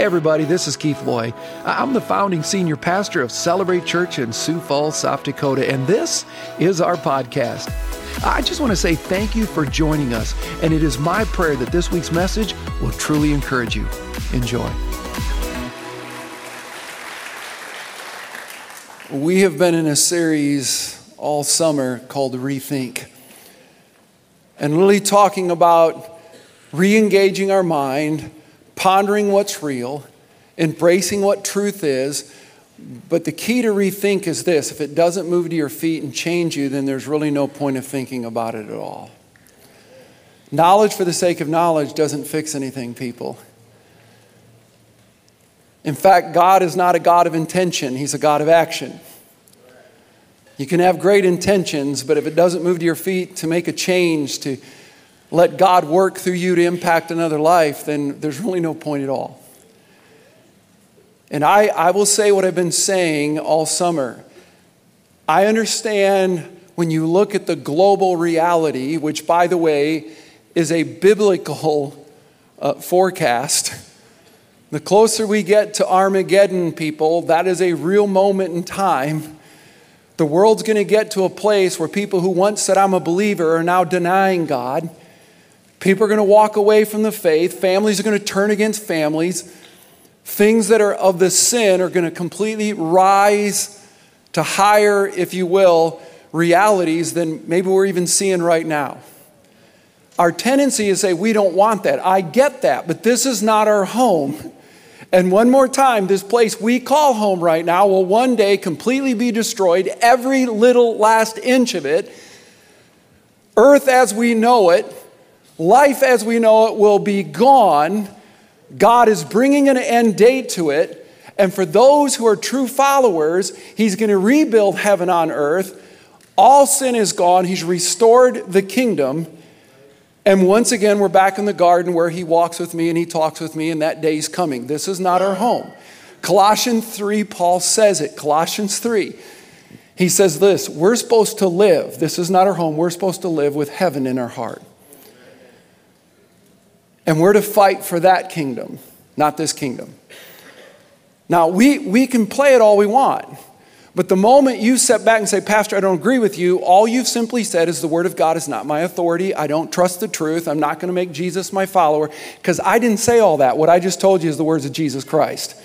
Everybody, this is Keith Loy. I'm the founding senior pastor of Celebrate Church in Sioux Falls, South Dakota, and this is our podcast. I just want to say thank you for joining us, and it is my prayer that this week's message will truly encourage you. Enjoy. We have been in a series all summer called Rethink, and really talking about re engaging our mind pondering what's real, embracing what truth is. But the key to rethink is this if it doesn't move to your feet and change you, then there's really no point of thinking about it at all. Knowledge for the sake of knowledge doesn't fix anything, people. In fact, God is not a God of intention, He's a God of action. You can have great intentions, but if it doesn't move to your feet to make a change, to let God work through you to impact another life, then there's really no point at all. And I, I will say what I've been saying all summer. I understand when you look at the global reality, which, by the way, is a biblical uh, forecast. The closer we get to Armageddon, people, that is a real moment in time. The world's going to get to a place where people who once said, I'm a believer, are now denying God. People are going to walk away from the faith. Families are going to turn against families. Things that are of the sin are going to completely rise to higher, if you will, realities than maybe we're even seeing right now. Our tendency is to say, we don't want that. I get that, but this is not our home. And one more time, this place we call home right now will one day completely be destroyed, every little last inch of it. Earth as we know it life as we know it will be gone. God is bringing an end date to it. And for those who are true followers, He's going to rebuild heaven on earth. All sin is gone. He's restored the kingdom. And once again, we're back in the garden where He walks with me and He talks with me, and that day's coming. This is not our home. Colossians 3, Paul says it. Colossians 3. He says this We're supposed to live. This is not our home. We're supposed to live with heaven in our heart. And we're to fight for that kingdom, not this kingdom. Now, we, we can play it all we want. But the moment you step back and say, Pastor, I don't agree with you, all you've simply said is the Word of God is not my authority. I don't trust the truth. I'm not going to make Jesus my follower. Because I didn't say all that. What I just told you is the words of Jesus Christ.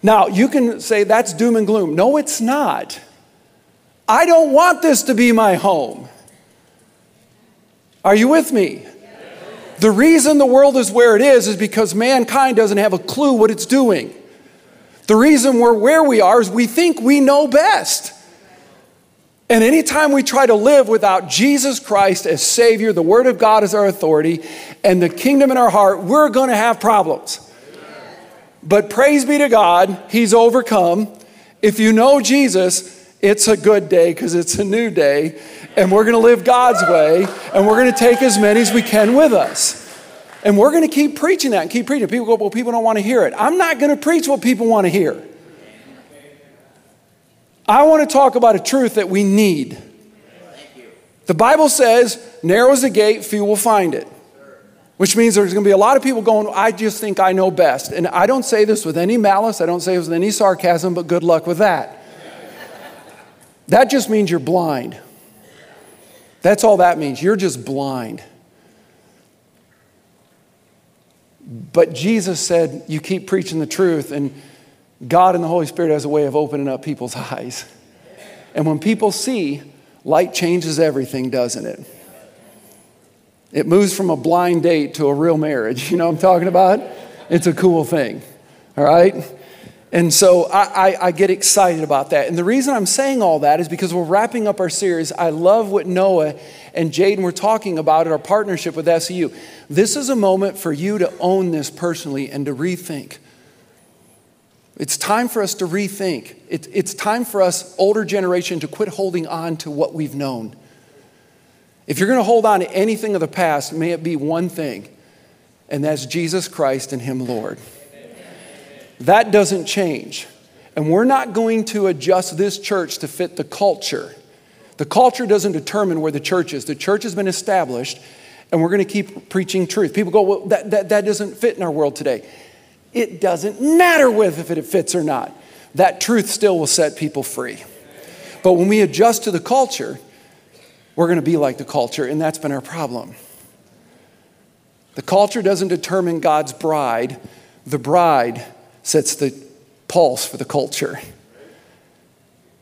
Now, you can say that's doom and gloom. No, it's not. I don't want this to be my home. Are you with me? The reason the world is where it is is because mankind doesn't have a clue what it's doing. The reason we're where we are is we think we know best. And anytime we try to live without Jesus Christ as Savior, the Word of God as our authority, and the kingdom in our heart, we're going to have problems. But praise be to God, He's overcome. If you know Jesus, it's a good day because it's a new day, and we're going to live God's way, and we're going to take as many as we can with us. And we're going to keep preaching that and keep preaching. People go, well, people don't want to hear it. I'm not going to preach what people want to hear. I want to talk about a truth that we need. The Bible says, narrow is the gate, few will find it. Which means there's going to be a lot of people going, I just think I know best. And I don't say this with any malice, I don't say this with any sarcasm, but good luck with that. That just means you're blind. That's all that means. You're just blind. But Jesus said, You keep preaching the truth, and God and the Holy Spirit has a way of opening up people's eyes. And when people see, light changes everything, doesn't it? It moves from a blind date to a real marriage. You know what I'm talking about? It's a cool thing. All right? And so I, I, I, get excited about that. And the reason I'm saying all that is because we're wrapping up our series. I love what Noah and Jaden were talking about in our partnership with SEU. This is a moment for you to own this personally and to rethink. It's time for us to rethink. It, it's time for us, older generation, to quit holding on to what we've known. If you're going to hold on to anything of the past, may it be one thing, and that's Jesus Christ and Him Lord. That doesn't change. And we're not going to adjust this church to fit the culture. The culture doesn't determine where the church is. The church has been established, And we're going to keep preaching truth. People go, well, that, that, that doesn't fit in our world today. It doesn't matter with if it fits or not. That truth still will set people free. But when we adjust to the culture, we're going to be like the culture, and that's been our problem. The culture doesn't determine God's bride, the bride sets the pulse for the culture.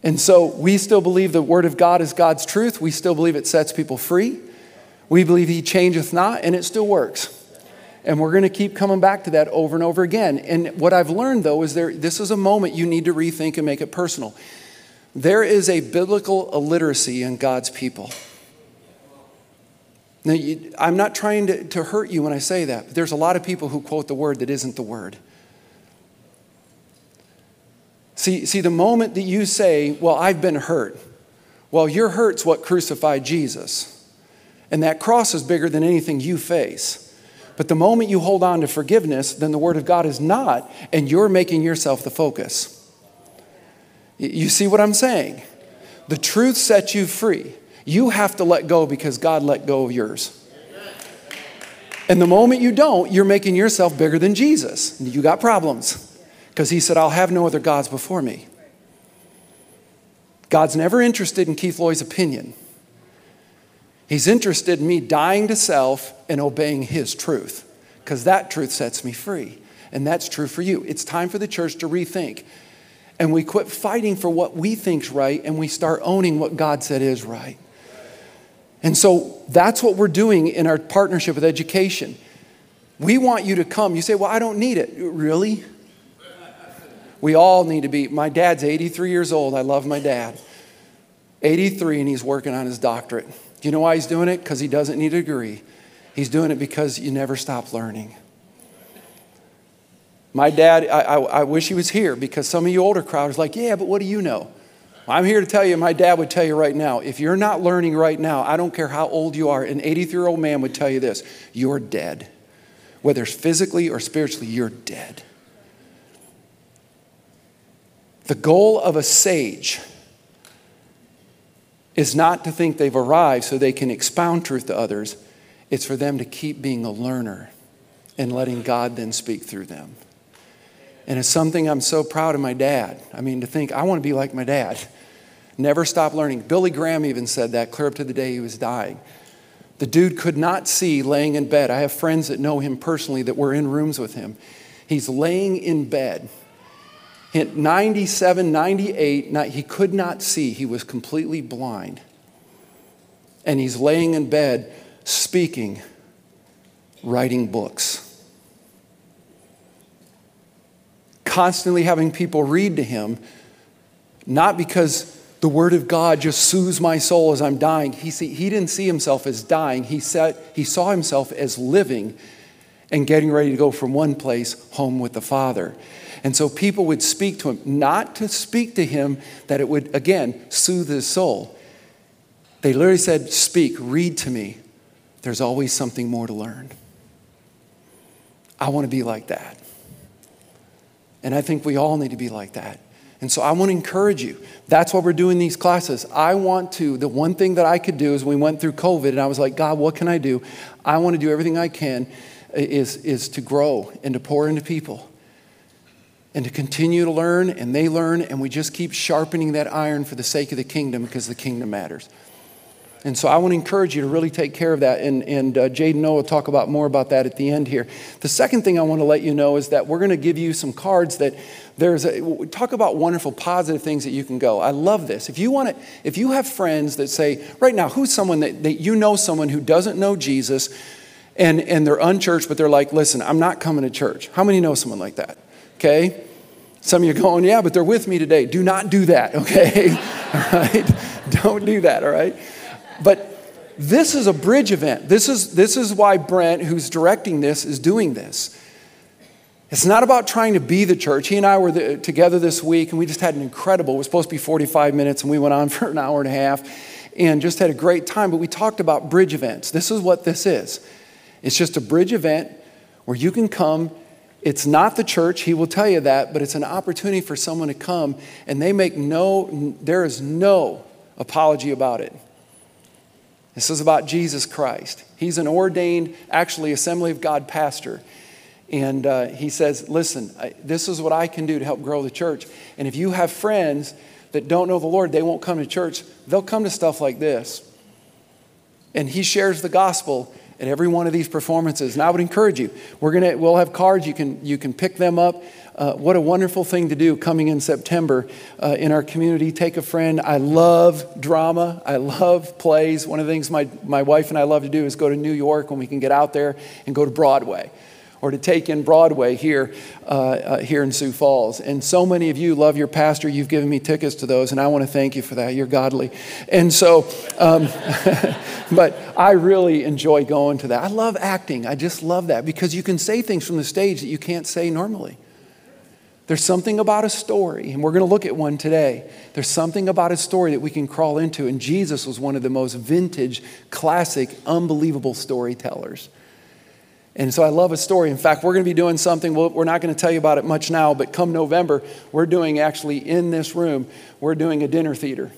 And so we still believe the Word of God is God's truth. We still believe it sets people free. We believe He changeth not, and it still works. And we're going to keep coming back to that over and over again. And what I've learned, though, is there, this is a moment you need to rethink and make it personal. There is a biblical illiteracy in God's people. Now, you, I'm not trying to, to hurt you when I say that, but there's a lot of people who quote the word that isn't the word. See, see, the moment that you say, Well, I've been hurt, well, your hurt's what crucified Jesus. And that cross is bigger than anything you face. But the moment you hold on to forgiveness, then the Word of God is not, and you're making yourself the focus. You see what I'm saying? The truth sets you free. You have to let go because God let go of yours. And the moment you don't, you're making yourself bigger than Jesus. You got problems because He said, I'll have no other gods before me. God's never interested in Keith Loy's opinion. He's interested in me dying to self and obeying His truth because that truth sets me free. And that's true for you. It's time for the church to rethink. And we quit fighting for what we think's right and we start owning what God said is right. And so that's what we're doing in our partnership with education. We want you to come. You say, Well, I don't need it. Really? We all need to be. My dad's 83 years old. I love my dad. 83, and he's working on his doctorate. Do you know why he's doing it? Because he doesn't need a degree. He's doing it because you never stop learning. My dad, I, I, I, wish he was here because some of you older crowd is like, yeah, but what do you know? I'm here to tell you, my dad would tell you right now, if you're not learning right now, I don't care how old you are, an 83 year old man would tell you this you're dead. Whether it's physically or spiritually, you're dead. The goal of a sage is not to think they've arrived so they can expound truth to others. It's for them to keep being a learner and letting God then speak through them. And it's something I'm so proud of my dad. I mean, to think, I want to be like my dad. Never stop learning. Billy Graham even said that clear up to the day he was dying. The dude could not see laying in bed. I have friends that know him personally that were in rooms with him. He's laying in bed at 97, 98, he could not see. He was completely blind. And he's laying in bed, speaking, writing books. Constantly having people read to him, not because the word of God just soothes my soul as I'm dying. He, see, he didn't see himself as dying, he, said, he saw himself as living and getting ready to go from one place home with the Father. And so people would speak to him, not to speak to him that it would, again, soothe his soul. They literally said, Speak, read to me. There's always something more to learn. I want to be like that. And I think we all need to be like that. And so I want to encourage you. That's why we're doing these classes. I want to, the one thing that I could do is we went through COVID and I was like, God, what can I do? I want to do everything I can is, is to grow and to pour into people and to continue to learn, and they learn, and we just keep sharpening that iron for the sake of the kingdom because the kingdom matters. And so I want to encourage you to really take care of that. And, and uh, Jade Noah will talk about more about that at the end here. The second thing I want to let you know is that we're going to give you some cards that there's a, talk about wonderful positive things that you can go. I love this. If you want to, if you have friends that say, right now, who's someone that, that you know someone who doesn't know Jesus and, and they're unchurched, but they're like, listen, I'm not coming to church. How many know someone like that? Okay? Some of you are going, yeah, but they're with me today. Do not do that, okay? all right? Don't do that, all right? But this is a bridge event. This is, this is why Brent, who's directing this, is doing this. It's not about trying to be the church. He and I were the, together this week, and we just had an incredible, it was supposed to be 45 minutes, and we went on for an hour and a half and just had a great time. But we talked about bridge events. This is what this is it's just a bridge event where you can come it's not the church, he will tell you that, but it's an opportunity for someone to come and they make no, there is no apology about it. This is about Jesus Christ. He's an ordained, actually, Assembly of God pastor. And uh, he says, Listen, I, this is what I can do to help grow the church. And if you have friends that don't know the Lord, they won't come to church. They'll come to stuff like this. And he shares the gospel at every one of these performances. And I would encourage you, we're gonna, we'll have cards, you can, you can pick them up. Uh, what a wonderful thing to do coming in September uh, in our community. Take a friend. I love drama. I love plays. One of the things my, my wife and I love to do is go to New York when we can get out there and go to Broadway or to take in Broadway here, uh, uh, here in Sioux Falls. And so many of you love your pastor. You've given me tickets to those, and I want to thank you for that. You're godly. And so, um, but I really enjoy going to that. I love acting. I just love that because you can say things from the stage that you can't say normally. There's something about a story, and we're going to look at one today. There's something about a story that we can crawl into, and Jesus was one of the most vintage, classic, unbelievable storytellers. And so I love a story. In fact, we're going to be doing something, we're not going to tell you about it much now, but come November, we're doing actually in this room, we're doing a dinner theater.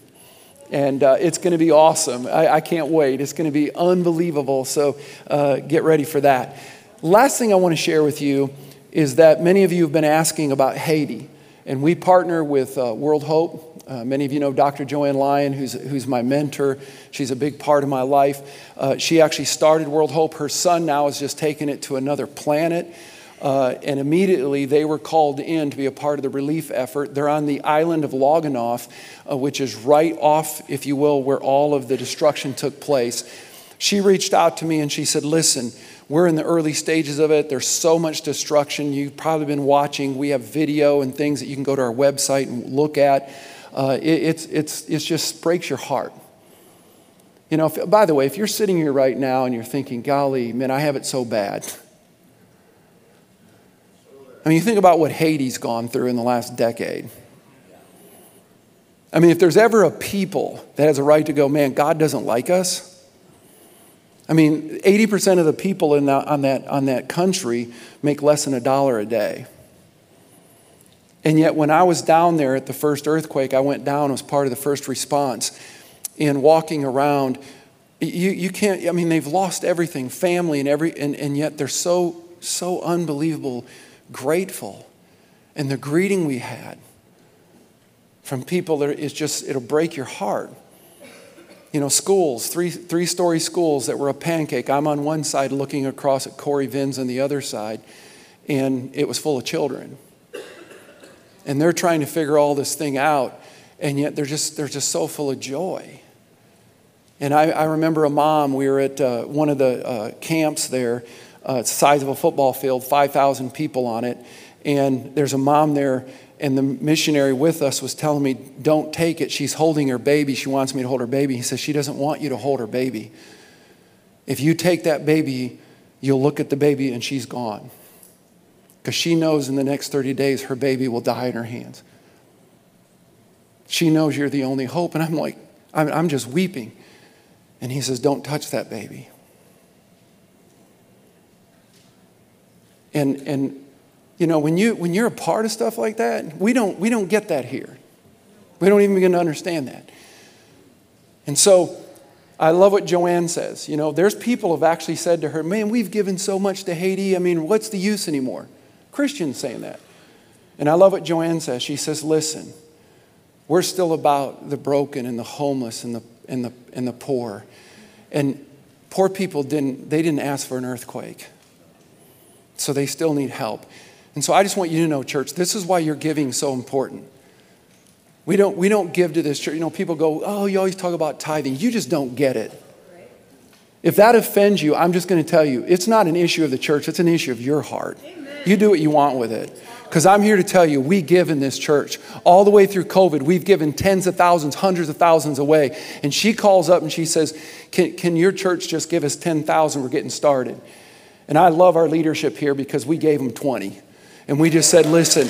And uh, it's going to be awesome. I, I, can't wait. It's going to be unbelievable. So uh, get ready for that. Last thing I want to share with you is that many of you have been asking about Haiti. And we partner with uh, World Hope uh, many of you know Dr. Jo Anne Lyon, who's, who's my mentor. She's a big part of my life. Uh, she actually started World Hope. Her son now has just taken it to another planet. Uh, and immediately they were called in to be a part of the relief effort. They're on the island of La Gonâve, uh, which is right off, if you will, where all of the destruction took place. She reached out to me and she said, Listen, we're in the early stages of it. There's so much destruction. You've probably been watching. We have video and things that you can go to our website and look at uh, it, it's, it's, it just breaks your heart. You know, if, by the way, if you're sitting here right now and you're thinking, golly, man, I have it so bad. I mean, you think about what Haiti's gone through in the last decade. I mean, if there's ever a people that has a right to go, man, God doesn't like us. I mean, 80% of the people in that, on, that, on that country make less than a dollar a day. And yet, when I was down there at the first earthquake, I went down as part of the first response. And walking around, you, you can't, I mean, they've lost everything, family and every, and, and yet they're so, so unbelievable grateful. And the greeting we had from people that is just, it'll break your heart. You know, schools, three, three story schools that were a pancake. I'm on one side looking across at Corey Vins on the other side, and it was full of children and they're trying to figure all this thing out, and yet they're just, they're just so full of joy. And I, I remember a mom, we were at uh, one of the uh, camps there, uh, it's the size of a football field, 5,000 people on it, and there's a mom there, and the missionary with us was telling me, Don't take it. She's holding her baby. She wants me to hold her baby. He says, She doesn't want you to hold her baby. If you take that baby, you'll look at the baby and she's gone because she knows in the next 30 days her baby will die in her hands. She knows you're the only hope. And I'm like, I'm, I'm just weeping. And he says, Don't touch that baby. And, and you know, when, you, when you're a part of stuff like that, we don't, we don't get that here. We don't even begin to understand that. And so I love what Jo Anne says. You know, there's people have actually said to her, Man, we've given so much to Haiti. I mean, what's the use anymore? Christians saying that. And I love what Jo Anne says. She says, Listen, we're still about the broken and the homeless and the, and the, and the poor. And poor people didn't, they didn't ask for an earthquake. So they still need help. And so I just want you to know, church, this is why your giving is so important. We don't, we don't give to this church. You know, people go, oh, you always talk about tithing. You just don't get it. If that offends you, I'm just going to tell you, it's not an issue of the church, it's an issue of your heart. Amen. You do what you want with it. Because I'm here to tell you, we give in this church. All the way through COVID, we've given tens of thousands, hundreds of thousands away. And she calls up and she says, Can, can your church just give us 10,000? We're getting started. And I love our leadership here because we gave them 20. And we just said, Listen,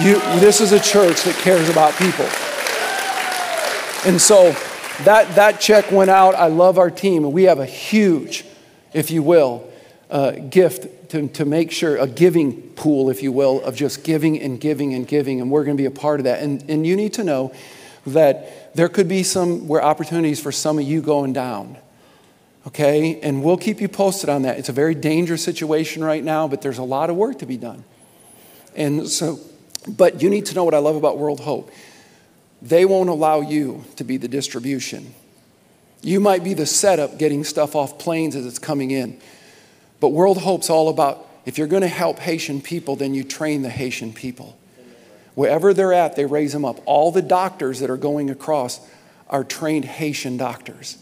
you, this is a church that cares about people. And so that, that check went out. I love our team. And we have a huge, if you will, uh, gift to, to make sure a giving pool, if you will, of just giving and giving and giving. And we're going to be a part of that. And, and you need to know that there could be some where opportunities for some of you going down. Okay? And we'll keep you posted on that. It's a very dangerous situation right now, but there's a lot of work to be done. And so, but you need to know what I love about World Hope. They won't allow you to be the distribution. You might be the setup getting stuff off planes as it's coming in. But World Hope's all about if you're going to help Haitian people, then you train the Haitian people. Wherever they're at, they raise them up. All the doctors that are going across are trained Haitian doctors.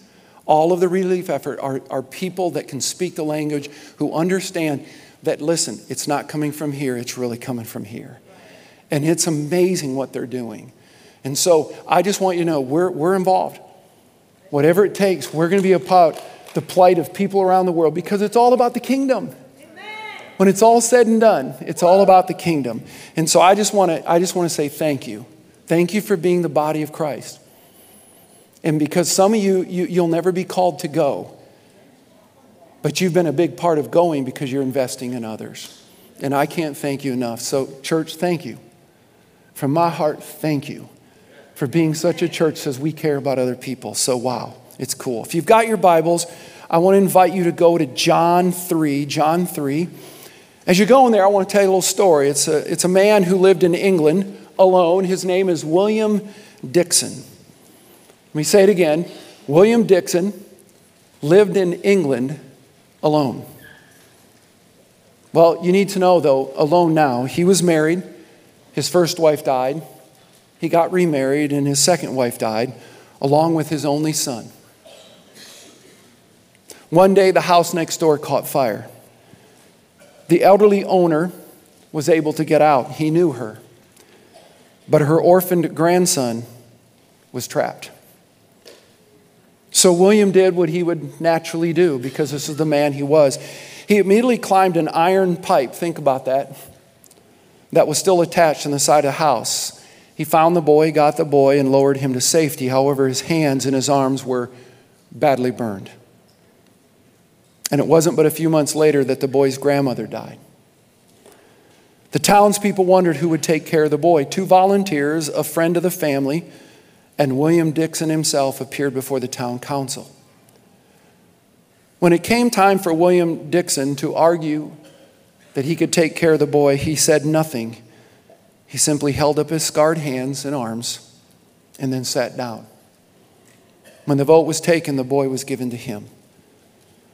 All of the relief effort are, are people that can speak the language, who understand that, listen, it's not coming from here, it's really coming from here. And it's amazing what they're doing. And so I just want you to know we're, we're involved. Whatever it takes, we're going to be about the plight of people around the world because it's all about the kingdom. When it's all said and done, it's all about the kingdom. And so I just want to I just want to say thank you. Thank you for being the body of Christ. And because some of you, you you'll never be called to go. But you've been a big part of going because you're investing in others. And I can't thank you enough. So, church, thank you. From my heart, thank you for being such a church says we care about other people. So, wow, it's cool. If you've got your Bibles, I want to invite you to go to John 3. John 3. As you go in there, I want to tell you a little story. It's a, it's a man who lived in England alone. His name is William Dixon. Let me say it again. William Dixon lived in England alone. Well, you need to know, though, alone now. He was married, his first wife died, he got remarried, and his second wife died, along with his only son. One day, the house next door caught fire. The elderly owner was able to get out. He knew her. But her orphaned grandson was trapped. So William did what he would naturally do because this is the man he was. He immediately climbed an iron pipe, think about that, that was still attached in the side of the house. He found the boy, got the boy, and lowered him to safety. However, his hands and his arms were badly burned. And it wasn't but a few months later that the boy's grandmother died. The townspeople wondered who would take care of the boy. Two volunteers, a friend of the family, and William Dixon himself appeared before the town council. When it came time for William Dixon to argue that he could take care of the boy, he said nothing. He simply held up his scarred hands and arms and then sat down. When the vote was taken, the boy was given to him.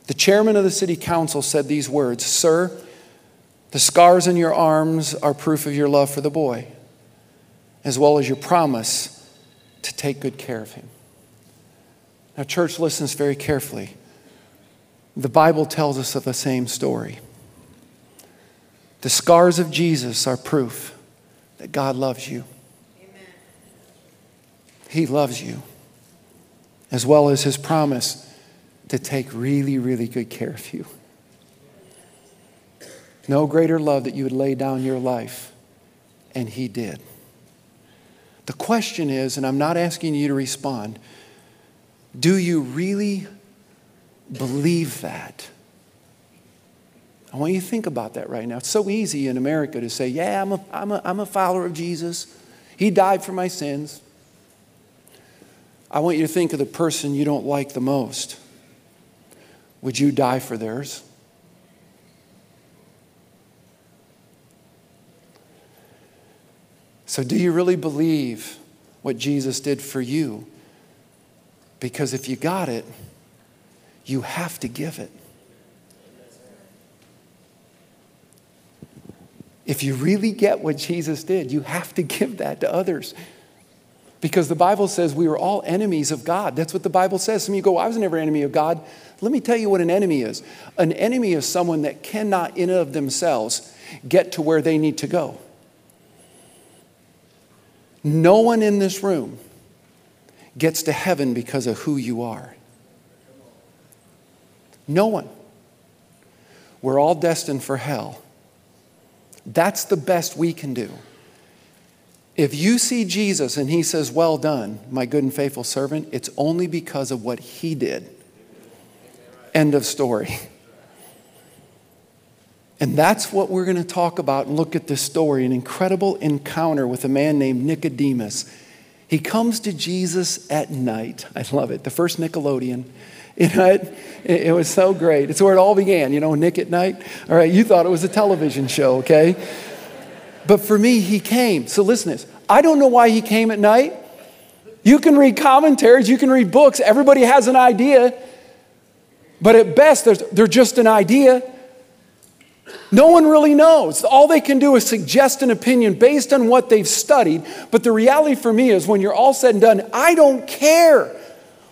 The chairman of the city council said these words Sir, the scars in your arms are proof of your love for the boy, as well as your promise to take good care of him. Now, church listens very carefully. The Bible tells us of the same story. The scars of Jesus are proof that God loves you. Amen. He loves you, as well as his promise to take really, really good care of you. No greater love that you would lay down your life, and He did. The question is, and I'm not asking you to respond, do you really believe that? I want you to think about that right now. It's so easy in America to say, yeah, I'm a, I'm a, I'm a follower of Jesus. He died for my sins. I want you to think of the person you don't like the most. Would you die for theirs? So, do you really believe what Jesus did for you? Because if you got it, you have to give it. If you really get what Jesus did, you have to give that to others. Because the Bible says we were all enemies of God. That's what the Bible says. Some of you go, I was never an enemy of God. Let me tell you what an enemy is. An enemy is someone that cannot, in and of themselves, get to where they need to go. No one in this room gets to heaven because of who you are. No one. We're all destined for hell. That's the best we can do. If you see Jesus and he says, Well done, my good and faithful servant, it's only because of what he did. End of story. And that's what we're going to talk about and look at this story an incredible encounter with a man named Nicodemus. He comes to Jesus at night. I love it. The first Nickelodeon. You know, it, it, was so great. It's where it all began, you know, Nick at night. All right, you thought it was a television show, okay? But for me, he came. So listen this. I don't know why he came at night. You can read commentaries, you can read books, everybody has an idea. But at best, they're just an idea. No one really knows. All they can do is suggest an opinion based on what they've studied. But the reality for me is when you're all said and done, I don't care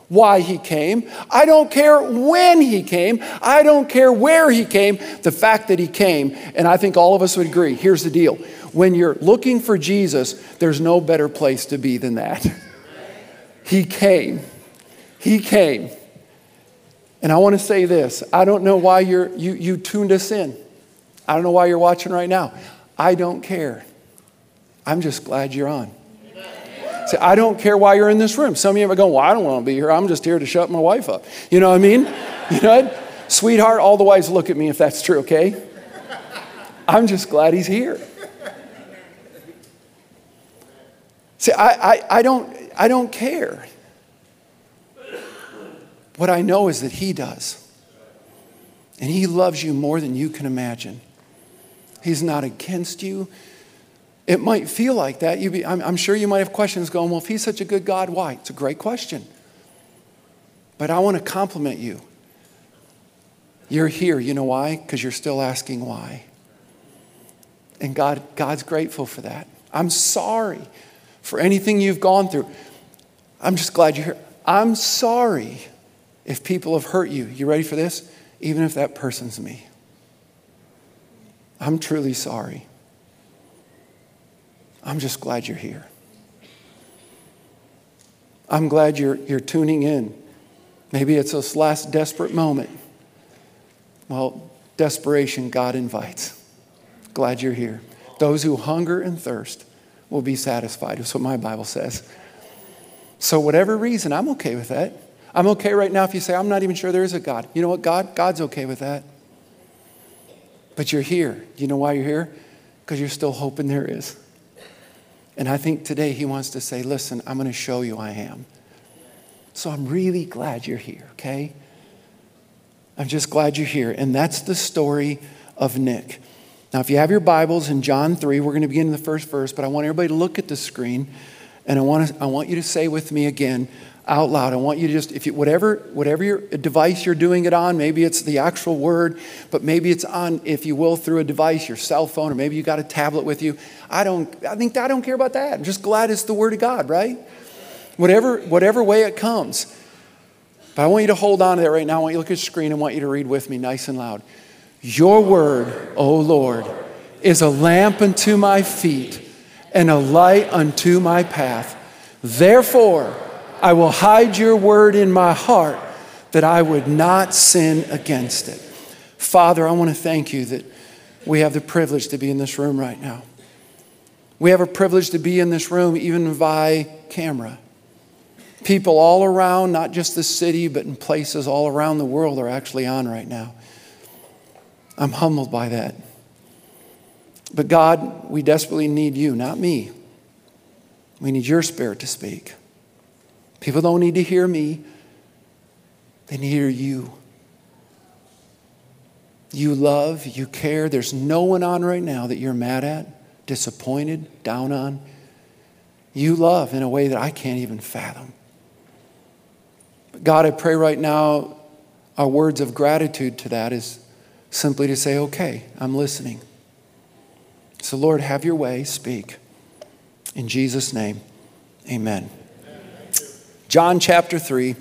why he came. I don't care when he came. I don't care where he came. The fact that he came, and I think all of us would agree here's the deal. When you're looking for Jesus, there's no better place to be than that. He came. He came. And I want to say this I don't know why you're, you, you tuned us in. I don't know why you're watching right now. I don't care. I'm just glad you're on. Say, I don't care why you're in this room. Some of you are going, Well, I don't want to be here. I'm just here to shut my wife up. You know what I mean? You know? Sweetheart, all the wives look at me if that's true, okay? I'm just glad he's here. See, I, I, I, don't, I don't care. What I know is that he does. And he loves you more than you can imagine. He's not against you. It might feel like that. Be, I'm, I'm sure you might have questions going, well, if he's such a good God, why? It's a great question. But I want to compliment you. You're here. You know why? Because you're still asking why. And God, God's grateful for that. I'm sorry for anything you've gone through. I'm just glad you're here. I'm sorry if people have hurt you. You ready for this? Even if that person's me. I'm truly sorry. I'm just glad you're here. I'm glad you're, you're tuning in. Maybe it's this last desperate moment. Well, desperation God invites. Glad you're here. Those who hunger and thirst will be satisfied. That's what my Bible says. So, whatever reason, I'm okay with that. I'm okay right now if you say, I'm not even sure there is a God. You know what, God? God's okay with that. But you're here. Do You know why you're here? Because you're still hoping there is. And I think today he wants to say, listen, I'm going to show you I am. So I'm really glad you're here, okay? I'm just glad you're here. And that's the story of Nick. Now, if you have your Bibles in John 3, we're going to begin in the first verse, but I want everybody to look at the screen and I want, to, I want you to say with me again out loud. I want you to just, if you, whatever, whatever your device you're doing it on, maybe it's the actual word, but maybe it's on, if you will, through a device, your cell phone, or maybe you got a tablet with you. I don't, I think I don't care about that. I'm just glad it's the word of God, right? Whatever, whatever way it comes. But I want you to hold on to that right now. I want you to look at the screen and want you to read with me nice and loud. Your word, O Lord, is a lamp unto my feet and a light unto my path. Therefore, I will hide your word in my heart that I would not sin against it. Father, I want to thank you that we have the privilege to be in this room right now. We have a privilege to be in this room even via camera. People all around, not just the city, but in places all around the world, are actually on right now. I'm humbled by that. But God, we desperately need you, not me. We need your spirit to speak. People don't need to hear me, they need to hear you. You love, you care. There's no one on right now that you're mad at, disappointed, down on. You love in a way that I can't even fathom. But God, I pray right now our words of gratitude to that is simply to say, okay, I'm listening. So, Lord, have your way, speak. In Jesus' name, amen. John chapter 3,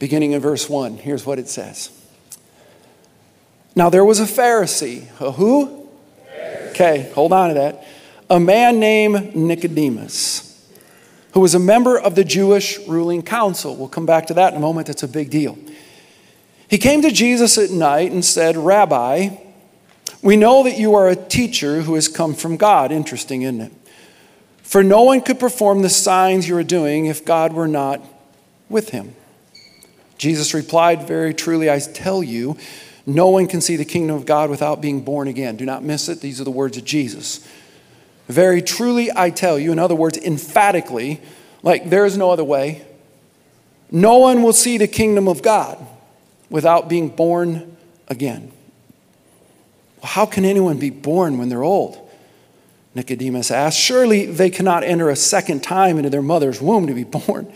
beginning in verse 1. Here's what it says. Now there was a Pharisee. A who? Okay, hold on to that. A man named Nicodemus, who was a member of the Jewish ruling council. We'll come back to that in a moment. That's a big deal. He came to Jesus at night and said, Rabbi, we know that you are a teacher who has come from God. Interesting, isn't it? For no one could perform the signs you are doing if God were not with him. Jesus replied, Very truly, I tell you, no one can see the kingdom of God without being born again. Do not miss it. These are the words of Jesus. Very truly, I tell you, in other words, emphatically, like there is no other way. No one will see the kingdom of God without being born again. How can anyone be born when they're old? Nicodemus asked. Surely they cannot enter a second time into their mother's womb to be born.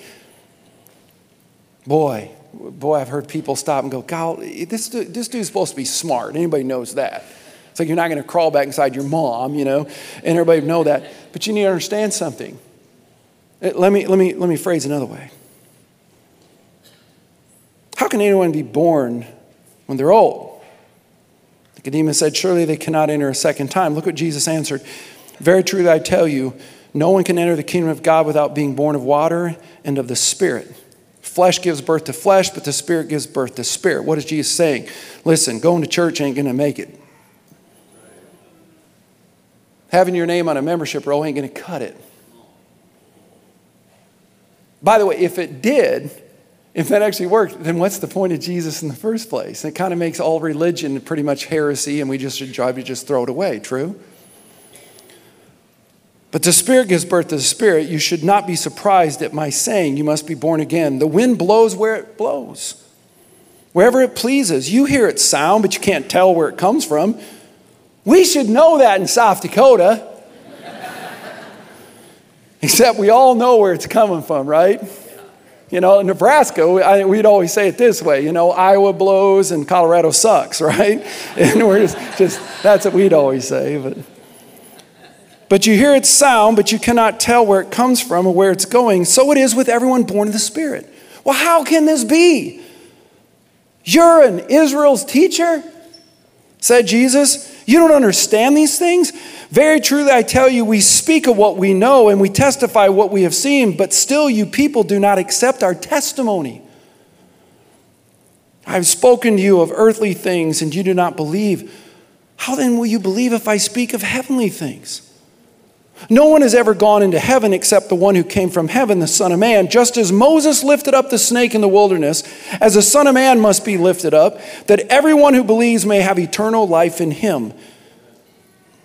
Boy, boy, I've heard people stop and go, God, this, this dude's supposed to be smart. Anybody knows that. It's like you're not going to crawl back inside your mom, you know, and everybody know that. But you need to understand something. Uh, let me, let me, let me phrase another way. How can anyone be born when they're old? Nicodemus said, Surely they cannot enter a second time. Look what Jesus answered. Very truly, I tell you, no one can enter the kingdom of God without being born of water and of the Spirit. Flesh gives birth to flesh, but the Spirit gives birth to spirit. What is Jesus saying? Listen, going to church ain't going to make it. Having your name on a membership roll ain't going to cut it. By the way, if it did, if that actually worked, then what's the point of Jesus in the first place? It kind of makes all religion pretty much heresy, and we just should try to just throw it away, true? But the Spirit gives birth to the Spirit. You should not be surprised at my saying, You must be born again. The wind blows where it blows, wherever it pleases. You hear its sound, but you can't tell where it comes from. We should know that in South Dakota. Except we all know where it's coming from, right? You know, in Nebraska, we'd always say it this way, you know, Iowa blows and Colorado sucks, right? And we're just, just that's what we'd always say. But, but you hear its sound, but you cannot tell where it comes from or where it's going. So it is with everyone born of the Spirit. Well, how can this be? You're an Israel's teacher, said Jesus. You don't understand these things? Very truly, I tell you, we speak of what we know and we testify what we have seen, but still you people do not accept our testimony. I've spoken to you of earthly things and you do not believe. How then will you believe if I speak of heavenly things? No one has ever gone into heaven except the one who came from heaven, the Son of Man. Just as Moses lifted up the snake in the wilderness, as the Son of Man must be lifted up, that everyone who believes may have eternal life in him.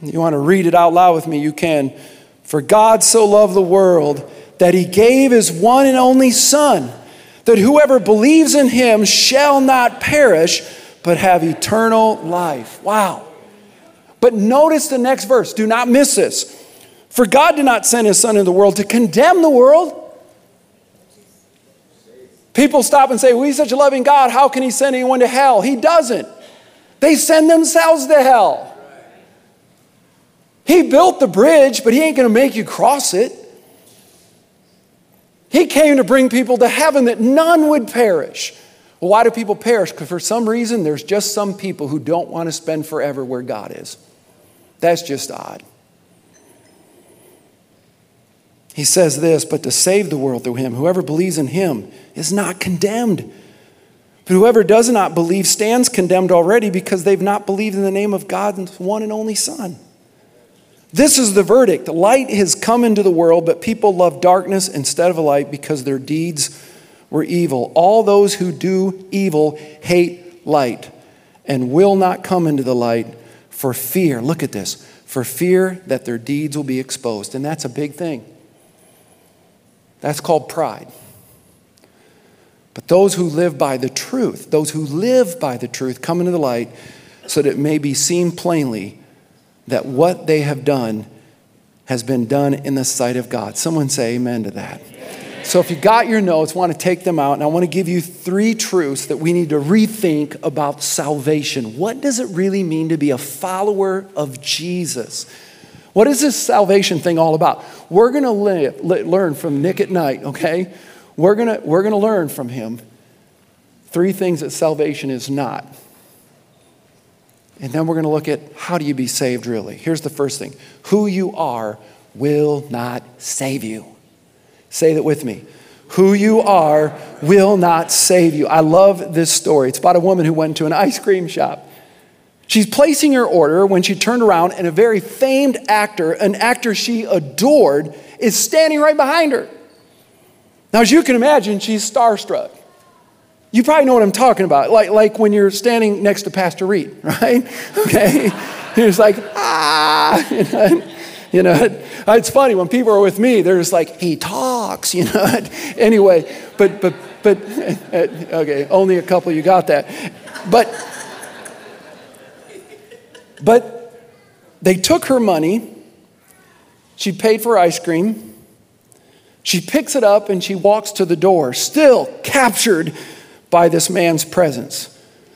You want to read it out loud with me? You can. For God so loved the world that he gave his one and only Son, that whoever believes in him shall not perish, but have eternal life. Wow. But notice the next verse. Do not miss this. For God did not send his Son into the world to condemn the world. People stop and say, well, He's such a loving God. How can He send anyone to hell? He doesn't. They send themselves to hell. He built the bridge, but He ain't going to make you cross it. He came to bring people to heaven that none would perish. Well, why do people perish? Because for some reason, there's just some people who don't want to spend forever where God is. That's just odd. He says this, but to save the world through him, whoever believes in him is not condemned. But whoever does not believe stands condemned already because they've not believed in the name of God's one and only Son. This is the verdict light has come into the world, but people love darkness instead of light because their deeds were evil. All those who do evil hate light and will not come into the light for fear. Look at this for fear that their deeds will be exposed. And that's a big thing. That's called pride. But those who live by the truth, those who live by the truth, come into the light so that it may be seen plainly that what they have done has been done in the sight of God. Someone say amen to that. So, if you got your notes, want to take them out, and I want to give you three truths that we need to rethink about salvation. What does it really mean to be a follower of Jesus? What is this salvation thing all about? We're going to learn from Nick at night, okay? We're going we're going to learn from him three things that salvation is not. And then we're going to look at how do you be saved really. Here's the first thing who you are will not save you. Say that with me. Who you are will not save you. I love this story. It's about a woman who went to an ice cream shop. She's placing her order when she turned around, and a very famed actor, an actor she adored, is standing right behind her. Now, as you can imagine, she's starstruck. You probably know what I'm talking about, like, like when you're standing next to Pastor Reed, right? Okay? He's like, ah, you know, you know, it's funny when people are with me, they're just like, he talks, you know. anyway, but, but but okay, only a couple you got that. But but they took her money. She paid for ice cream. She picks it up and she walks to the door, still captured by this man's presence.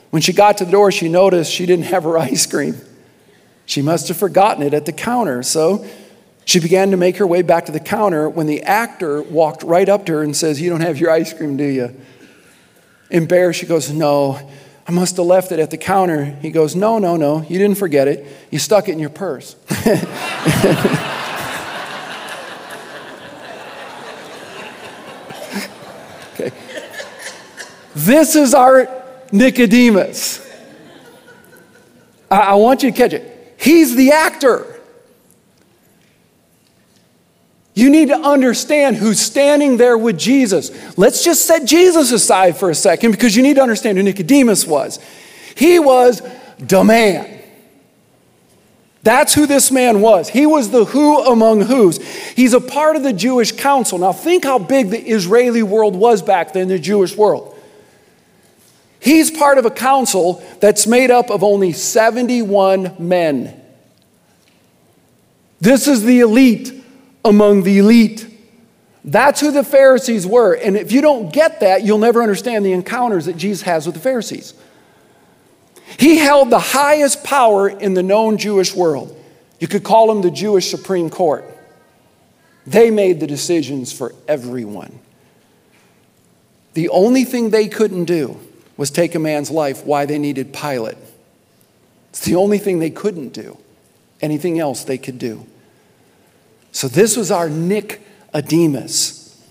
When she got to the door, she noticed she didn't have her ice cream. She must have forgotten it at the counter. So she began to make her way back to the counter when the actor walked right up to her and says, You don't have your ice cream, do you? Embarrassed, she goes, No, I must have left it at the counter. He goes, No, no, no, you didn't forget it. You stuck it in your purse. okay. This is our Nicodemus. I, I want you to catch it. He's the actor. You need to understand who's standing there with Jesus. Let's just set Jesus aside for a second because you need to understand who Nicodemus was. He was the man. That's who this man was. He was the who among who's. He's a part of the Jewish council. Now, think how big the Israeli world was back then, the Jewish world. He's part of a council that's made up of only 71 men. This is the elite among the elite. That's who the Pharisees were. And if you don't get that, you'll never understand the encounters that Jesus has with the Pharisees. He held the highest power in the known Jewish world. You could call him the Jewish Supreme Court. They made the decisions for everyone. The only thing they couldn't do was take a man's life, why they needed Pilate. It's the only thing they couldn't do. Anything else they could do. So this was our Nicodemus.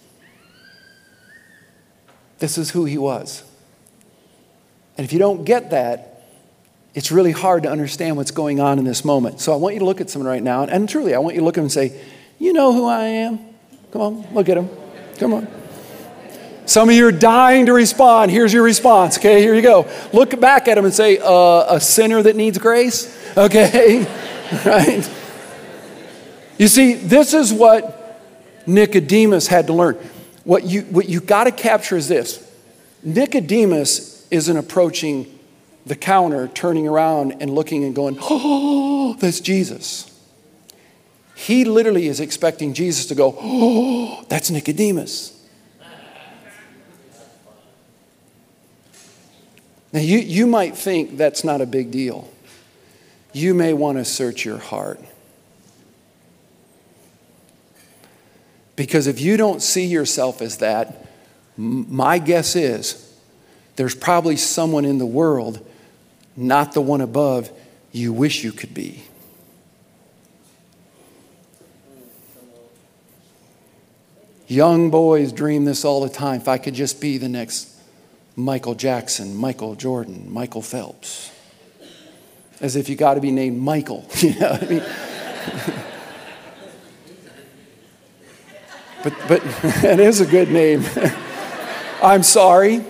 This is who he was. And if you don't get that, it's really hard to understand what's going on in this moment. So I want you to look at someone right now, and truly, I want you to look at him and say, You know who I am? Come on, look at him. Come on. Some of you are dying to respond. Here's your response. Okay, here you go. Look back at him and say, uh, A sinner that needs grace? Okay, right? You see, this is what Nicodemus had to learn. What you, what you got to capture is this Nicodemus isn't approaching the counter, turning around and looking and going, Oh, that's Jesus. He literally is expecting Jesus to go, Oh, that's Nicodemus. Now, you, you might think that's not a big deal. You may want to search your heart. Because if you don't see yourself as that, my guess is there's probably someone in the world, not the one above, you wish you could be. Young boys dream this all the time. If I could just be the next Michael Jackson, Michael Jordan, Michael Phelps. As if you got to be named Michael. You know what I mean? but, but it is a good name. I'm sorry.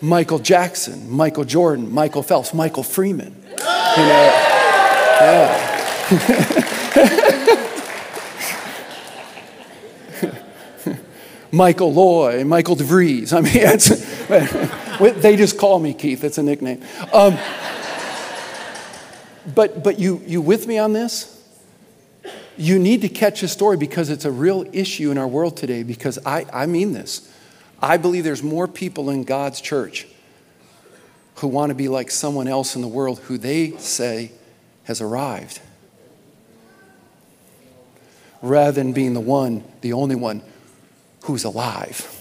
Michael Jackson, Michael Jordan, Michael Phelps, Michael Freeman. You know, yeah. Michael Loy, Michael DeVries. I mean, they just call me Keith. It's a nickname. Um, but but you, you with me on this? You need to catch the story because it's a real issue in our world today because I, I mean this. I believe there's more people in God's church who want to be like someone else in the world who they say has arrived rather than being the one, the only one who's alive.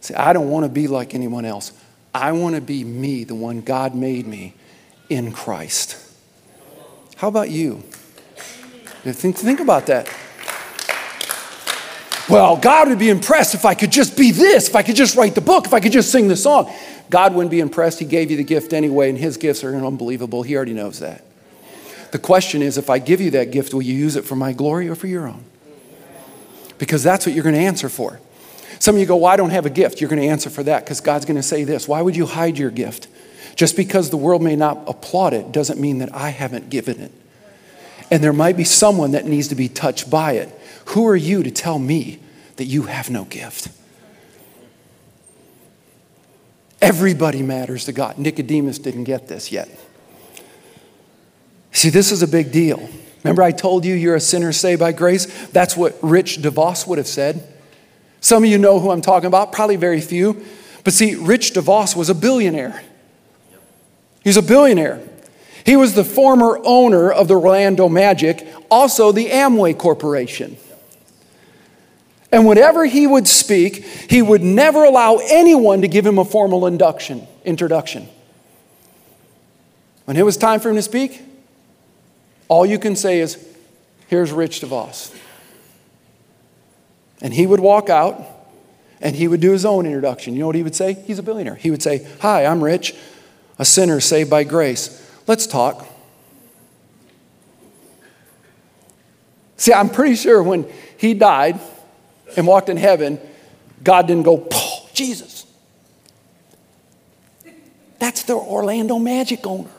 See, I don't want to be like anyone else. I want to be me, the one God made me in Christ. How about you? Think, think about that. Well, God would be impressed if I could just be this, if I could just write the book, if I could just sing the song. God wouldn't be impressed. He gave you the gift anyway, and His gifts are unbelievable. He already knows that. The question is if I give you that gift, will you use it for my glory or for your own? Because that's what you're going to answer for. Some of you go, Well, I don't have a gift. You're going to answer for that because God's going to say this. Why would you hide your gift? Just because the world may not applaud it doesn't mean that I haven't given it. And there might be someone that needs to be touched by it. Who are you to tell me that you have no gift? Everybody matters to God. Nicodemus didn't get this yet. See, this is a big deal. Remember, I told you you're a sinner saved by grace? That's what Rich DeVos would have said. Some of you know who I'm talking about, probably very few. But see, Rich DeVos was a billionaire. He's a billionaire. He was the former owner of the Orlando Magic, also the Amway Corporation. And whenever he would speak, he would never allow anyone to give him a formal induction, introduction. When it was time for him to speak, all you can say is, Here's Rich DeVos. And he would walk out and he would do his own introduction. You know what he would say? He's a billionaire. He would say, Hi, I'm Rich, a sinner saved by grace. Let's talk. See, I'm pretty sure when he died and walked in heaven, God didn't go, Jesus. That's the Orlando Magic owner.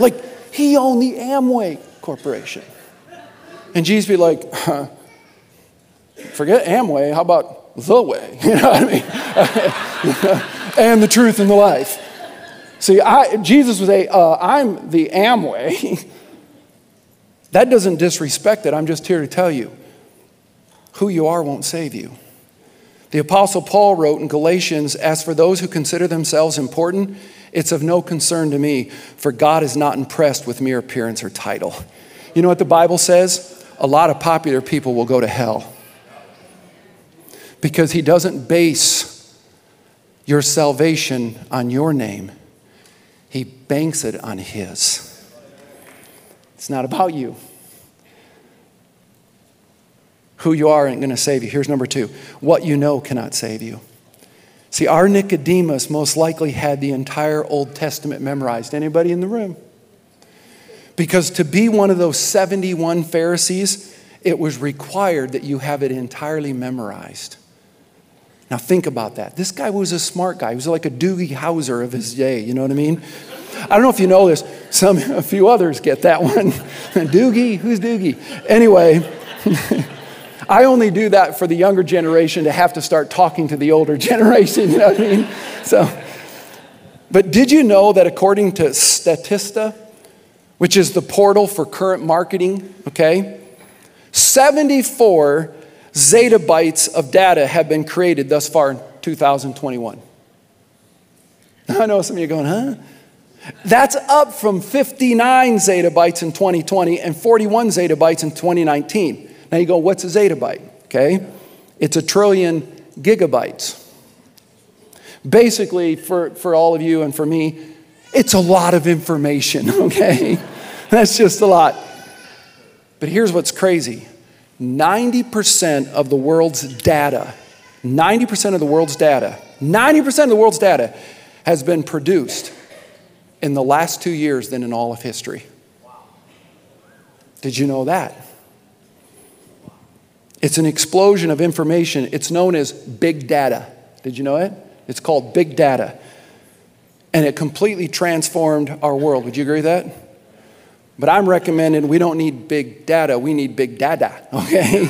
like, he owned the Amway Corporation. And Jesus be like, huh, forget Amway, how about the way? You know what I mean? and the truth and the life. See, I, Jesus was a, uh, I'm the Amway. that doesn't disrespect it. I'm just here to tell you who you are won't save you. The Apostle Paul wrote in Galatians As for those who consider themselves important, it's of no concern to me, for God is not impressed with mere appearance or title. You know what the Bible says? A lot of popular people will go to hell because He doesn't base your salvation on your name, He banks it on His. It's not about you who you are ain't going to save you. Here's number two what you know cannot save you. See, our Nicodemus most likely had the entire Old Testament memorized. Anybody in the room? Because to be one of those 71 Pharisees, it was required that you have it entirely memorized. Now, think about that. This guy was a smart guy. He was like a Doogie Howser of his day, you know what I mean? I don't know if you know this. Some, a few others get that one. Doogie? Who's Doogie? Anyway. I only do that for the younger generation to have to start talking to the older generation, you know what I mean? So, but did you know that according to Statista, which is the portal for current marketing, okay, 74 zettabytes of data have been created thus far in 2021. I know some of you are going, huh? That's up from 59 zettabytes in 2020 and 41 zettabytes in 2019. Now you go, what's a zettabyte? Okay, it's a trillion gigabytes. Basically, for, for all of you and for me, it's a lot of information, okay? That's just a lot. But here's what's crazy 90% of the world's data, 90% of the world's data, 90% of the world's data has been produced in the last two years than in all of history. Did you know that? It's an explosion of information. It's known as big data. Did you know it? It's called big data. And it completely transformed our world. Would you agree with that? But I'm recommending we don't need big data, we need big data, okay?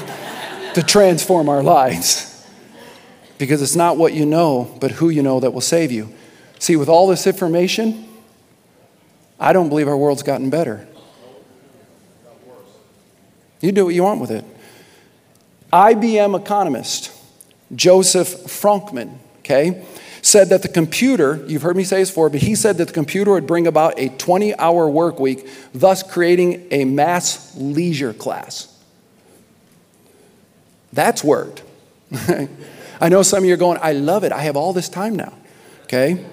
to transform our lives. Because it's not what you know, but who you know that will save you. See, with all this information, I don't believe our world's gotten better. You do what you want with it. IBM economist Joseph Frankman, okay, said that the computer, you've heard me say this before, but he said that the computer would bring about a 20 hour work week, thus creating a mass leisure class. That's worked. I know some of you are going, I love it. I have all this time now. Okay?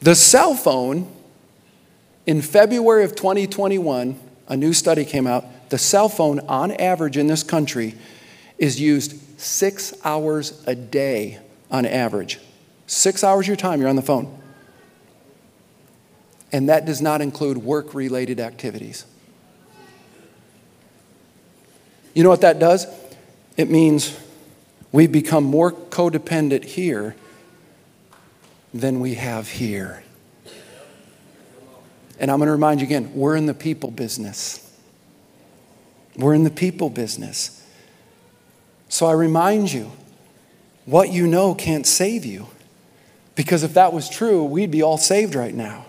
The cell phone, in February of 2021, a new study came out the cell phone, on average in this country, is used six hours a day on average. Six hours of your time, you're on the phone. And that does not include work related activities. You know what that does? It means we become more codependent here than we have here. And I'm going to remind you again we're in the people business. We're in the people business. So I remind you what you know can't save you. Because if that was true, we'd be all saved right now.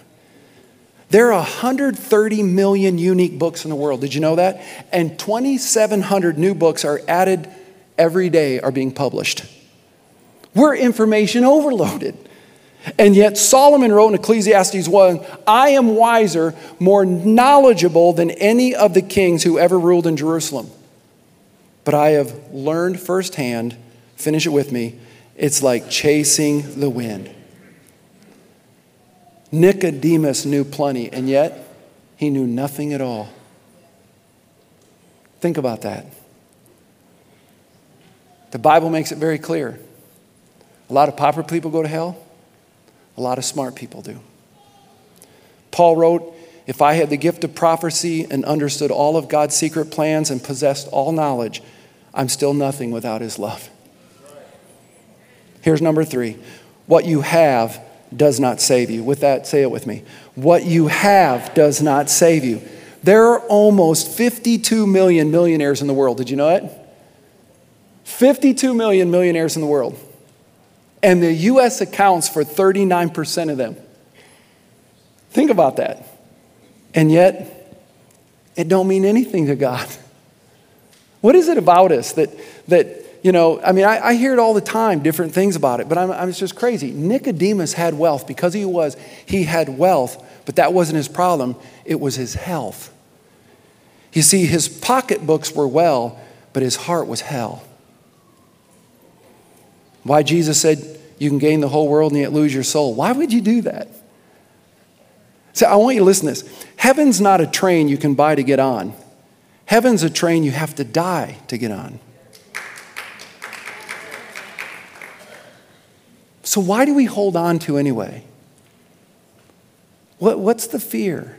There are 130 million unique books in the world. Did you know that? And 2,700 new books are added every day, are being published. We're information overloaded. And yet, Solomon wrote in Ecclesiastes 1 I am wiser, more knowledgeable than any of the kings who ever ruled in Jerusalem. But I have learned firsthand, finish it with me, it's like chasing the wind. Nicodemus knew plenty, and yet he knew nothing at all. Think about that. The Bible makes it very clear. A lot of pauper people go to hell, a lot of smart people do. Paul wrote, If I had the gift of prophecy and understood all of God's secret plans and possessed all knowledge, I'm still nothing without his love. Here's number three what you have does not save you. With that, say it with me. What you have does not save you. There are almost 52 million millionaires in the world. Did you know that? 52 million millionaires in the world. And the U.S. accounts for 39% of them. Think about that. And yet, it don't mean anything to God. What is it about us that, that you know, I mean, I, I, hear it all the time, different things about it, but I'm, I'm just crazy. Nicodemus had wealth because he was, he had wealth, but that wasn't his problem, it was his health. You see, his pocketbooks were well, but his heart was hell. Why Jesus said, You can gain the whole world and yet lose your soul. Why would you do that? So I want you to listen to this. Heaven's not a train you can buy to get on, heaven's a train you have to die to get on. So, why do we hold on to anyway? What, what's the fear?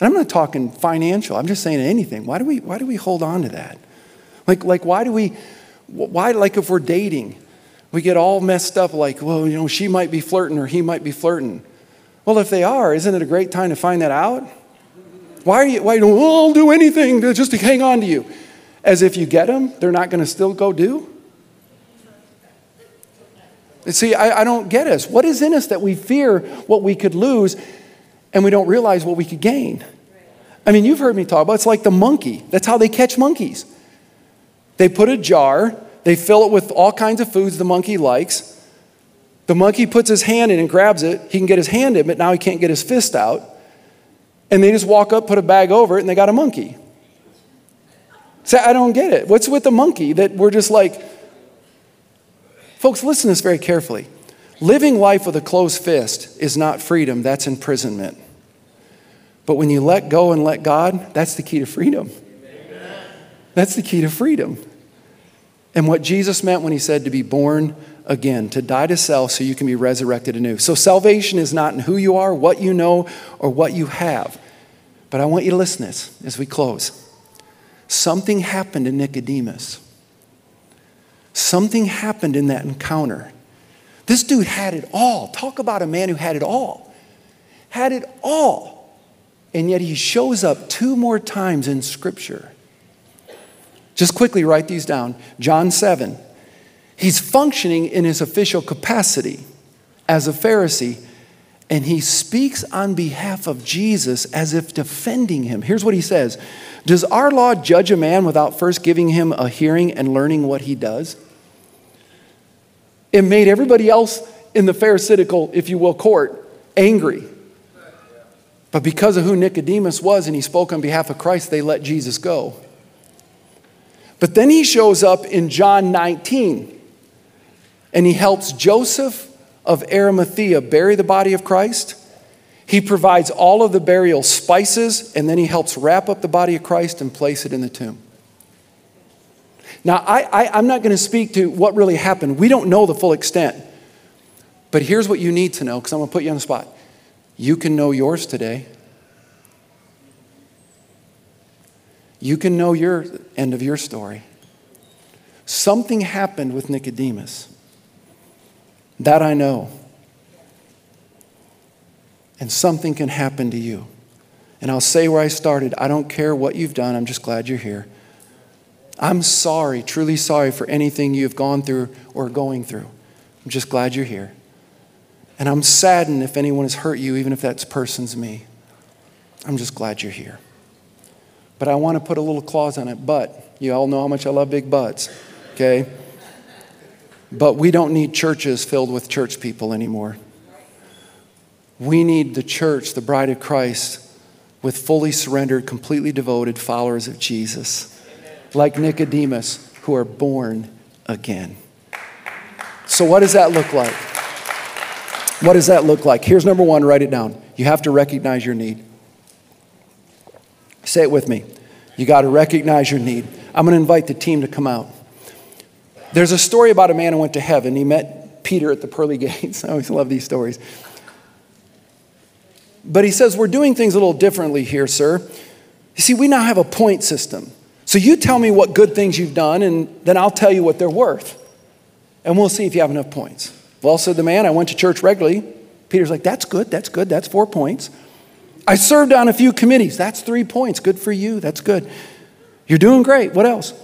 And I'm not talking financial, I'm just saying anything. Why do we, why do we hold on to that? Like, like, why do we, why, like if we're dating, we get all messed up like, well, you know, she might be flirting or he might be flirting. Well, if they are, isn't it a great time to find that out? Why are you, why don't, oh, I'll do anything to, just to hang on to you? As if you get them, they're not going to still go do? See, I, I don't get us. What is in us that we fear what we could lose and we don't realize what we could gain? I mean, you've heard me talk about it's like the monkey. That's how they catch monkeys. They put a jar, they fill it with all kinds of foods the monkey likes. The monkey puts his hand in and grabs it. He can get his hand in, but now he can't get his fist out. And they just walk up, put a bag over it, and they got a monkey. Say, I don't get it. What's with the monkey that we're just like, Folks, listen to this very carefully. Living life with a closed fist is not freedom, that's imprisonment. But when you let go and let God, that's the key to freedom. That's the key to freedom. And what Jesus meant when he said to be born again, to die to self so you can be resurrected anew. So salvation is not in who you are, what you know, or what you have. But I want you to listen to this as we close. Something happened to Nicodemus. Something happened in that encounter. This dude had it all. Talk about a man who had it all. Had it all. And yet he shows up two more times in Scripture. Just quickly write these down. John 7. He's functioning in his official capacity as a Pharisee, and he speaks on behalf of Jesus as if defending him. Here's what he says Does our law judge a man without first giving him a hearing and learning what he does? It made everybody else in the Pharisaical, if you will, court angry. But because of who Nicodemus was and he spoke on behalf of Christ, they let Jesus go. But then he shows up in John 19 and he helps Joseph of Arimathea bury the body of Christ. He provides all of the burial spices and then he helps wrap up the body of Christ and place it in the tomb. Now, I, I'm not going to speak to what really happened. We don't know the full extent. But here's what you need to know, because I'm going to put you on the spot. You can know yours today. You can know your end of your story. Something happened with Nicodemus. That I know. And something can happen to you. And I'll say where I started I don't care what you've done, I'm just glad you're here. I'm sorry, truly sorry for anything you've gone through or going through. I'm just glad you're here. And I'm saddened if anyone has hurt you, even if that person's me. I'm just glad you're here. But I want to put a little clause on it. But, you all know how much I love big butts, okay? But we don't need churches filled with church people anymore. We need the church, the bride of Christ, with fully surrendered, completely devoted followers of Jesus, like Nicodemus, who are born again. So, what does that look like? What does that look like? Here's number one write it down. You have to recognize your need. Say it with me. You got to recognize your need. I'm going to invite the team to come out. There's a story about a man who went to heaven. He met Peter at the pearly gates. I always love these stories. But he says, We're doing things a little differently here, sir. You see, we now have a point system. So you tell me what good things you've done, and then I'll tell you what they're worth. And we'll see if you have enough points. Well, said the man, I went to church regularly. Peter's like, That's good, that's good, that's four points. I served on a few committees. That's three points. Good for you. That's good. You're doing great. What else?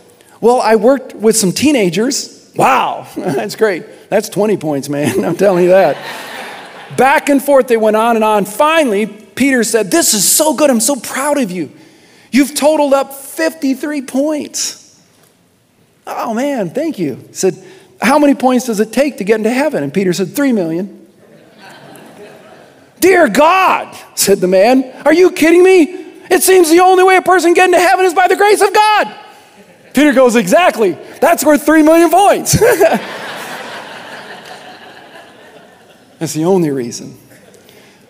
Well, I worked with some teenagers. Wow, that's great. That's 20 points, man. I'm telling you that. Back and forth, they went on and on. Finally, Peter said, This is so good. I'm so proud of you. You've totaled up 53 points. Oh, man, thank you. He said, How many points does it take to get into heaven? And Peter said, Three million. Dear God, said the man, are you kidding me? It seems the only way a person get into heaven is by the grace of God. Peter goes, Exactly. That's worth three million points. That's the only reason.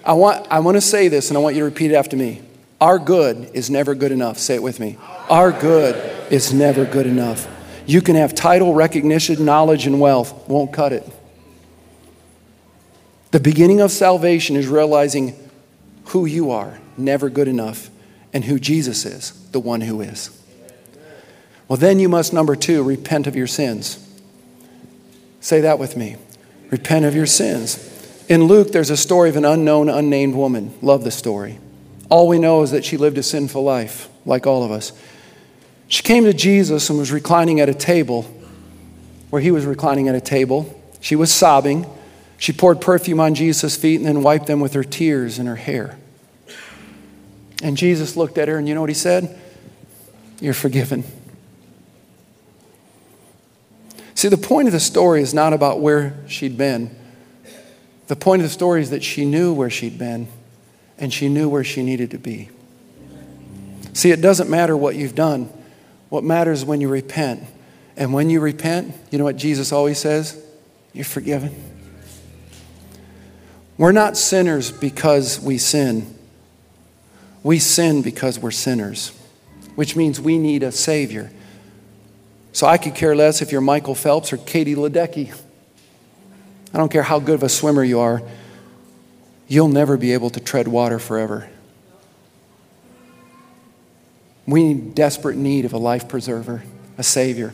I want, I want to say this and I want you to repeat it after me. Our good is never good enough. Say it with me. Our good is never good enough. You can have title, recognition, knowledge, and wealth, won't cut it. The beginning of salvation is realizing who you are, never good enough, and who Jesus is, the one who is. Well, then you must, number two, repent of your sins. Say that with me. Repent of your sins. In Luke, there's a story of an unknown, unnamed woman. Love the story. All we know is that she lived a sinful life, like all of us. She came to Jesus and was reclining at a table where he was reclining at a table. She was sobbing. She poured perfume on Jesus' feet and then wiped them with her tears and her hair. And Jesus looked at her, and you know what he said? You're forgiven. See, the point of the story is not about where she'd been. The point of the story is that she knew where she'd been and she knew where she needed to be. See, it doesn't matter what you've done. What matters is when you repent. And when you repent, you know what Jesus always says? You're forgiven. We're not sinners because we sin. We sin because we're sinners, which means we need a Savior. So I could care less if you're Michael Phelps or Katie Ledecky. I don't care how good of a swimmer you are, you'll never be able to tread water forever. We need desperate need of a life preserver, a savior.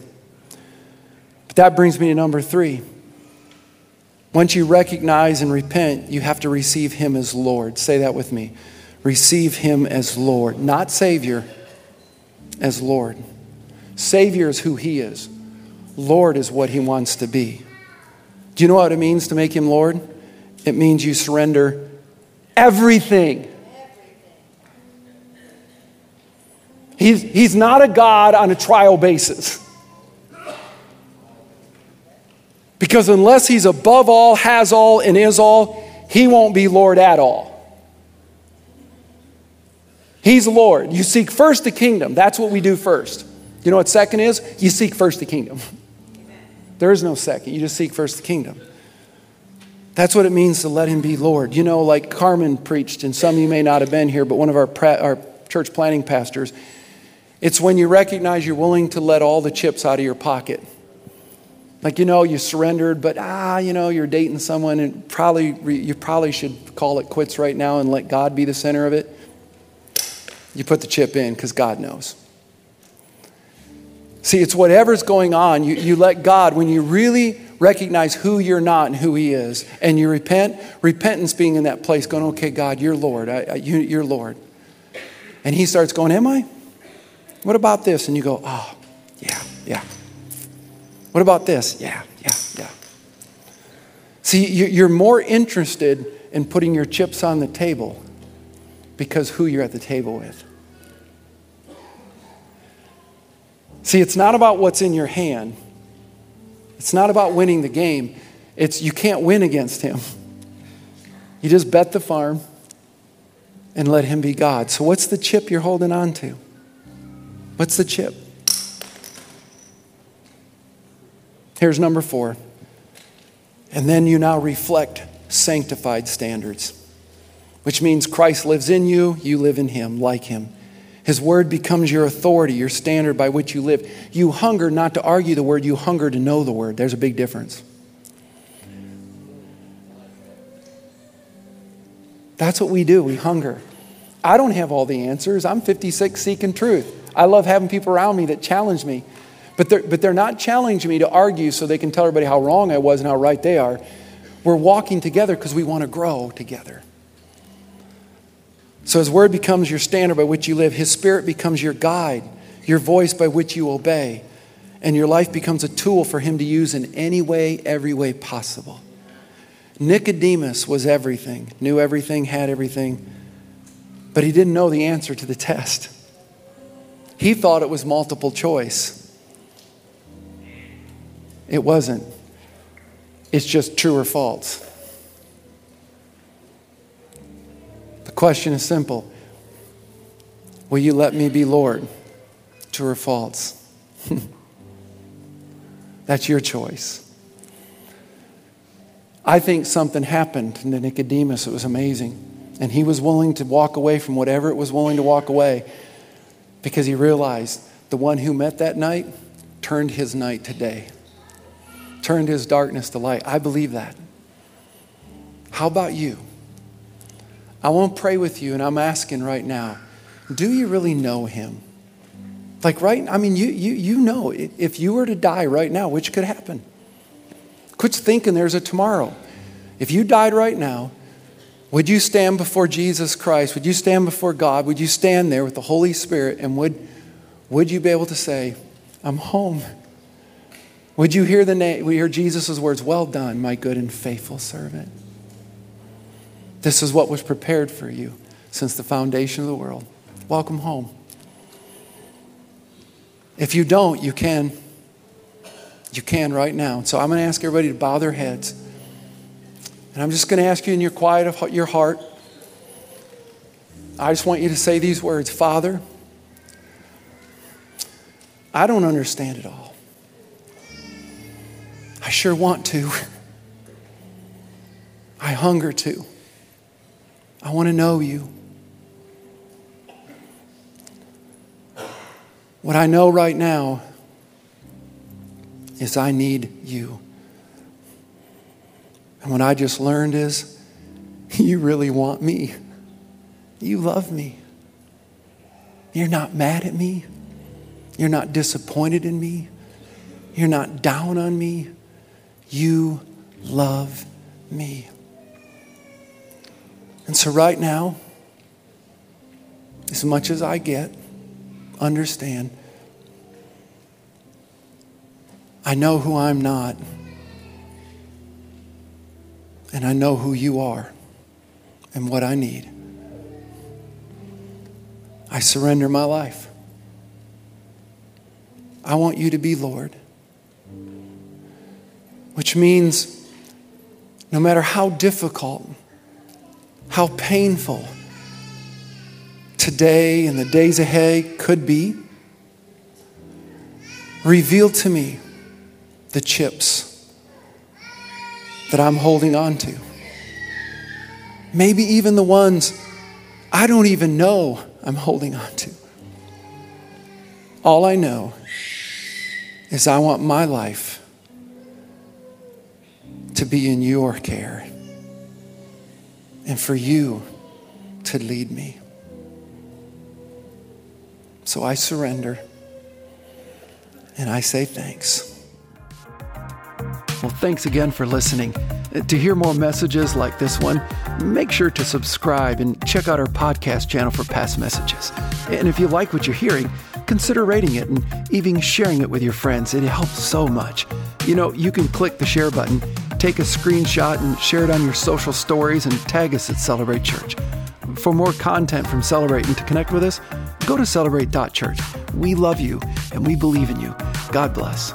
But that brings me to number three. Once you recognize and repent, you have to receive him as Lord. Say that with me. Receive him as Lord, not Savior, as Lord. Savior is who he is, Lord is what he wants to be. Do you know what it means to make him Lord? It means you surrender everything. He's, he's not a God on a trial basis. Because unless he's above all, has all, and is all, he won't be Lord at all. He's Lord. You seek first the kingdom. That's what we do first. You know what second is? You seek first the kingdom. There is no second. You just seek first the kingdom. That's what it means to let him be Lord. You know, like Carmen preached, and some of you may not have been here, but one of our, our church planning pastors, it's when you recognize you're willing to let all the chips out of your pocket. Like, you know, you surrendered, but ah, you know, you're dating someone, and probably you probably should call it quits right now and let God be the center of it. You put the chip in because God knows. See, it's whatever's going on. You, you let God, when you really recognize who you're not and who He is, and you repent, repentance being in that place, going, okay, God, you're Lord. I, I, you, you're Lord. And He starts going, Am I? What about this? And you go, Oh, yeah. Yeah. What about this? Yeah, yeah, yeah. See, you're more interested in putting your chips on the table because who you're at the table with. See, it's not about what's in your hand. It's not about winning the game. It's you can't win against him. You just bet the farm and let him be God. So what's the chip you're holding on to? What's the chip? Here's number 4. And then you now reflect sanctified standards, which means Christ lives in you, you live in him, like him. His word becomes your authority, your standard by which you live. You hunger not to argue the word, you hunger to know the word. There's a big difference. That's what we do, we hunger. I don't have all the answers. I'm 56 seeking truth. I love having people around me that challenge me. But they're, but they're not challenging me to argue so they can tell everybody how wrong I was and how right they are. We're walking together because we want to grow together. So His Word becomes your standard by which you live, His Spirit becomes your guide, your voice by which you obey, and your life becomes a tool for Him to use in any way, every way possible. Nicodemus was everything, knew everything, had everything, but he didn't know the answer to the test. He thought it was multiple choice. It wasn't. It's just true or false. Question is simple Will you let me be Lord? True or false? That's your choice. I think something happened to Nicodemus. It was amazing. And he was willing to walk away from whatever it was willing to walk away because he realized the one who met that night turned his night to day, turned his darkness to light. I believe that. How about you? I want to pray with you, and I'm asking right now do you really know him? Like, right? I mean, you, you, you know, if you were to die right now, which could happen? Quit thinking there's a tomorrow. If you died right now, would you stand before Jesus Christ? Would you stand before God? Would you stand there with the Holy Spirit? And would, would you be able to say, I'm home? Would you hear the name, we hear Jesus' words, Well done, my good and faithful servant? This is what was prepared for you since the foundation of the world. Welcome home. If you don't, you can. You can right now. So I'm going to ask everybody to bow their heads. And I'm just going to ask you in your quiet of your heart. I just want you to say these words Father, I don't understand it all. I sure want to. I hunger to. I want to know you. What I know right now is I need you. And what I just learned is you really want me. You love me. You're not mad at me. You're not disappointed in me. You're not down on me. You love me. And so, right now, as much as I get, understand, I know who I'm not, and I know who you are and what I need. I surrender my life. I want you to be Lord, which means no matter how difficult, how painful today and the days ahead could be, reveal to me the chips that I'm holding on to. Maybe even the ones I don't even know I'm holding on to. All I know is I want my life to be in your care and for you to lead me. So I surrender and I say thanks. Well, thanks again for listening. Uh, to hear more messages like this one, make sure to subscribe and check out our podcast channel for past messages. And if you like what you're hearing, consider rating it and even sharing it with your friends. It helps so much. You know, you can click the share button, take a screenshot, and share it on your social stories and tag us at Celebrate Church. For more content from Celebrate and to connect with us, go to celebrate.church. We love you and we believe in you. God bless.